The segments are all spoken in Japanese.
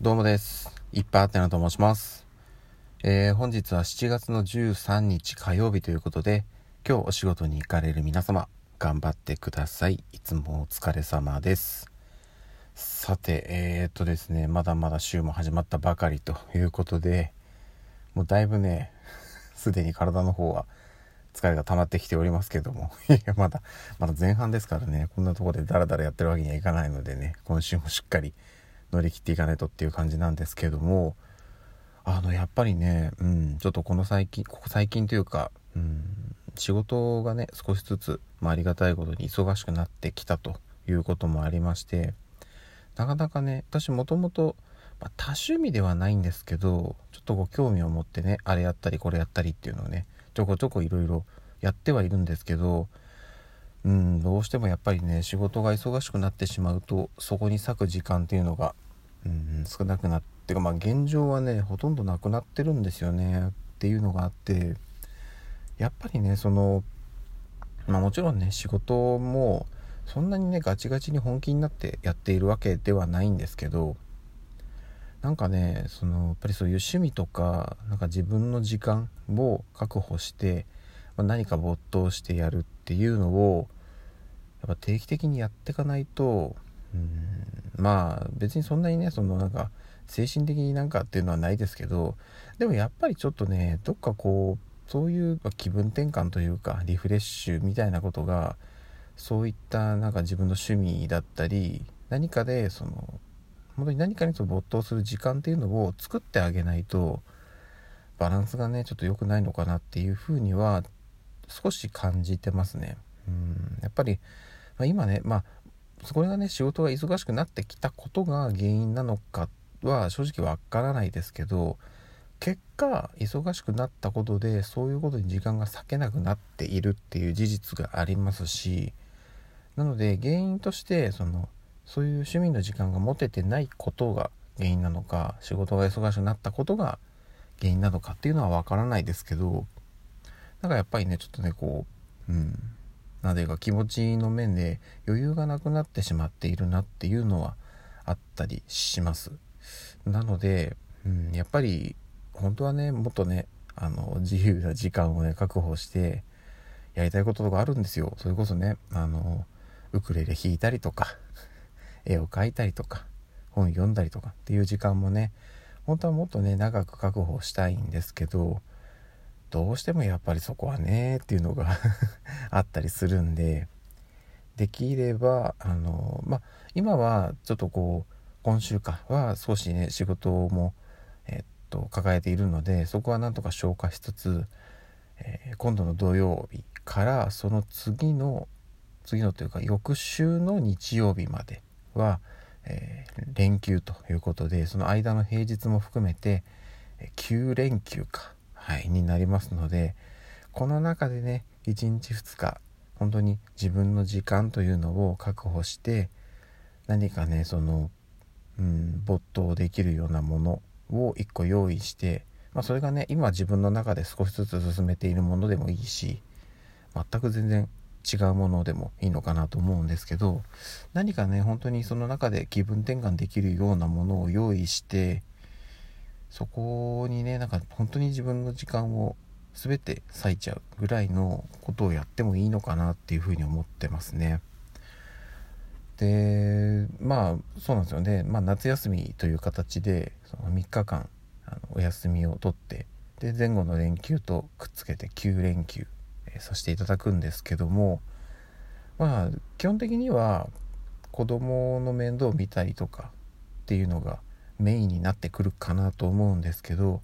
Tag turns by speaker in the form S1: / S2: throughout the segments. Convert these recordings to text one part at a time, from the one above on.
S1: どうもです。いっぱいあってなと申します。えー、本日は7月の13日火曜日ということで、今日お仕事に行かれる皆様、頑張ってください。いつもお疲れ様です。さて、えー、っとですね、まだまだ週も始まったばかりということで、もうだいぶね、すでに体の方は疲れが溜まってきておりますけども、いや、まだ、まだ前半ですからね、こんなとこでダラダラやってるわけにはいかないのでね、今週もしっかり乗り切っていかないとっていう感じなんですけどもあのやっぱりね、うん、ちょっとこの最近ここ最近というか、うん、仕事がね少しずつ、まあ、ありがたいことに忙しくなってきたということもありましてなかなかね私もともと多趣味ではないんですけどちょっとこう興味を持ってねあれやったりこれやったりっていうのをねちょこちょこいろいろやってはいるんですけどうん、どうしてもやっぱりね仕事が忙しくなってしまうとそこに割く時間っていうのが、うん、少なくなってかまあ現状はねほとんどなくなってるんですよねっていうのがあってやっぱりねそのまあもちろんね仕事もそんなにねガチガチに本気になってやっているわけではないんですけどなんかねそのやっぱりそういう趣味とかなんか自分の時間を確保してま何か没頭してやるっていうのをやっぱ定期的にやっていかないとうんまあ別にそんなにねそのなんか精神的になんかっていうのはないですけどでもやっぱりちょっとねどっかこうそういう気分転換というかリフレッシュみたいなことがそういったなんか自分の趣味だったり何かでその本当に何かに没頭する時間っていうのを作ってあげないとバランスがねちょっと良くないのかなっていうふうには少し感じてますね。うんやっぱり、まあ、今ね、まあ、これがね仕事が忙しくなってきたことが原因なのかは正直わからないですけど結果忙しくなったことでそういうことに時間が割けなくなっているっていう事実がありますしなので原因としてそのそういう趣味の時間が持ててないことが原因なのか仕事が忙しくなったことが原因なのかっていうのはわからないですけどなんかやっぱりねちょっとねこううん。なぜか気持ちの面で余裕がなくなってしまっているなっていうのはあったりします。なので、うん、やっぱり本当はねもっとねあの自由な時間をね確保してやりたいこととかあるんですよ。それこそねあのウクレレ弾いたりとか 絵を描いたりとか本読んだりとかっていう時間もね本当はもっとね長く確保したいんですけどどうしてもやっぱりそこはねっていうのが あったりするんでできればあのまあ今はちょっとこう今週かは少しね仕事もえっと抱えているのでそこはなんとか消化しつつ、えー、今度の土曜日からその次の次のというか翌週の日曜日までは、えー、連休ということでその間の平日も含めて9連休かはい、になりますのでこの中でね1日2日本当に自分の時間というのを確保して何かねその、うん、没頭できるようなものを1個用意して、まあ、それがね今自分の中で少しずつ進めているものでもいいし全く全然違うものでもいいのかなと思うんですけど何かね本当にその中で気分転換できるようなものを用意してそこにねなんか本当に自分の時間を全て割いちゃうぐらいのことをやってもいいのかなっていうふうに思ってますね。でまあそうなんですよね、まあ、夏休みという形でその3日間あのお休みを取ってで前後の連休とくっつけて9連休、えー、させていただくんですけどもまあ基本的には子供の面倒を見たりとかっていうのがメインになってくるかなと思うんですけど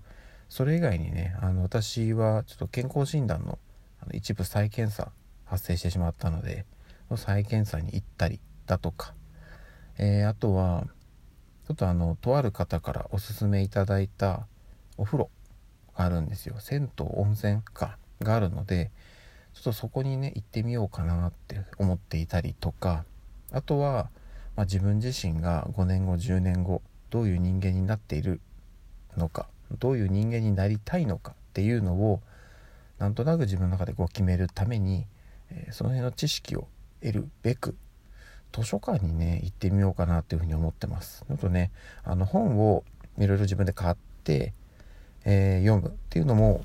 S1: それ以外にねあの私はちょっと健康診断のあの一部再検査発生してしまったので再検査に行ったりだとか、えー、あとはちょっとあのとある方からおすすめいただいたお風呂があるんですよ。銭湯温泉かがあるのでちょっとそこにね行ってみようかなって思っていたりとか。あとは、まあ、自分自身が5年後10年後どういう人間になっているのかどういう人間になりたいのかっていうのをなんとなく自分の中でこう決めるために、え、その辺の知識を得るべく図書館にね行ってみようかなっていうふうに思ってます。ちょっとねあの本をいろいろ自分で買って、えー、読むっていうのも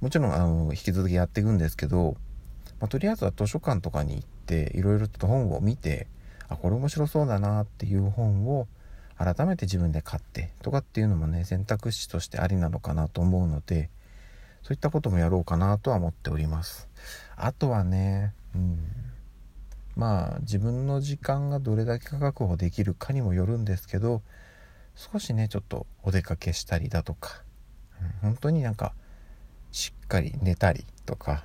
S1: もちろんあの引き続きやっていくんですけど、まあ、とりあえずは図書館とかに行っていろいろと本を見てあこれ面白そうだなっていう本を改めて自分で買ってとかっていうのもね選択肢としてありなのかなと思うのでそういったこともやろうかなとは思っております。あとはねうん。まあ自分の時間がどれだけ確保できるかにもよるんですけど少しねちょっとお出かけしたりだとか、うん、本当になんかしっかり寝たりとか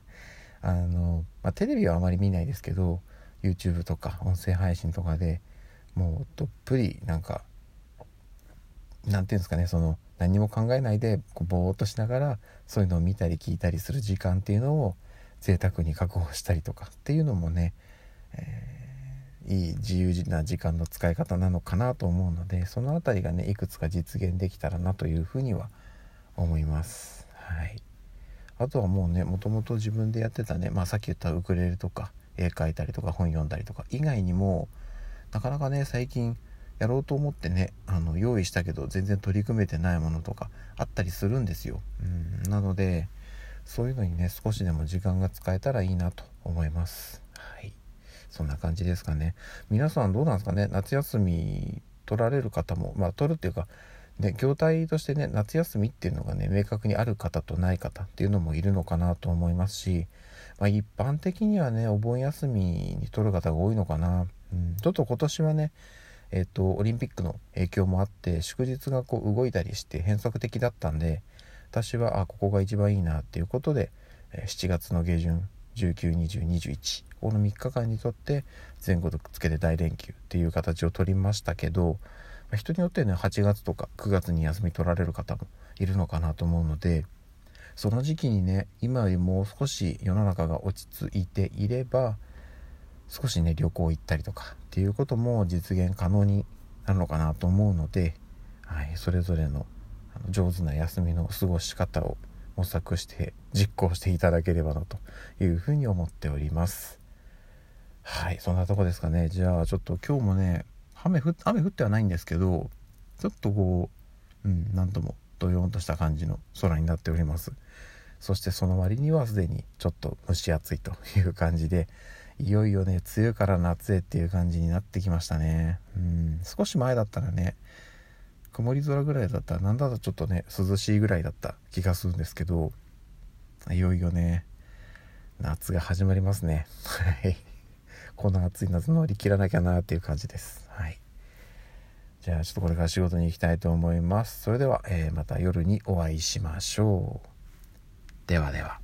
S1: あの、まあ、テレビはあまり見ないですけど YouTube とか音声配信とかでもうどっぷりなんかなんていうんですかねその何も考えないでこうぼーっとしながらそういうのを見たり聞いたりする時間っていうのを贅沢に確保したりとかっていうのもね、えー、いい自由な時間の使い方なのかなと思うのでその辺りがねいくつか実現できたらなというふうには思います。はい、あとはもうねもともと自分でやってたね、まあ、さっき言ったウクレレとか絵描いたりとか本読んだりとか以外にもなかなかね最近やろうと思ってねあの用意したけど全然取り組めてないものとかあったりするんですよ。うんなのでそういうのにね少しでも時間が使えたらいいなと思います。はいそんな感じですかね。皆さんどうなんですかね？夏休み取られる方もまあ取るっていうかね、業態としてね夏休みっていうのがね明確にある方とない方っていうのもいるのかなと思いますし、まあ、一般的にはねお盆休みに取る方が多いのかな、うん、ちょっと今年はねえっ、とオリンピックの影響もあって祝日がこう動いたりして変則的だったんで私はあここが一番いいなっていうことで7月の下旬192021この3日間にとって前後とつけて大連休っていう形を取りましたけど人によってね8月とか9月に休み取られる方もいるのかなと思うのでその時期にね今よりもう少し世の中が落ち着いていれば少しね旅行行ったりとかっていうことも実現可能になるのかなと思うので、はい、それぞれの上手な休みの過ごし方を模索して実行していただければなというふうに思っております。はいそんなとこですかね。じゃあちょっと今日もね雨降雨降ってはないんですけどちょっとこううん何ともどよんとした感じの空になっております。そしてその割にはすでにちょっと蒸し暑いという感じでいよいよね梅雨から夏へっていう感じになってきましたね。うん少し前だったらね曇り空ぐらいだったらなんだとちょっとね涼しいぐらいだった気がするんですけどいよいよね夏が始まりますね。はい。この暑い夏乗り切らなきゃなっていう感じです。はい。じゃあちょっとこれから仕事に行きたいと思います。それでは、えー、また夜にお会いしましょう。ではでは。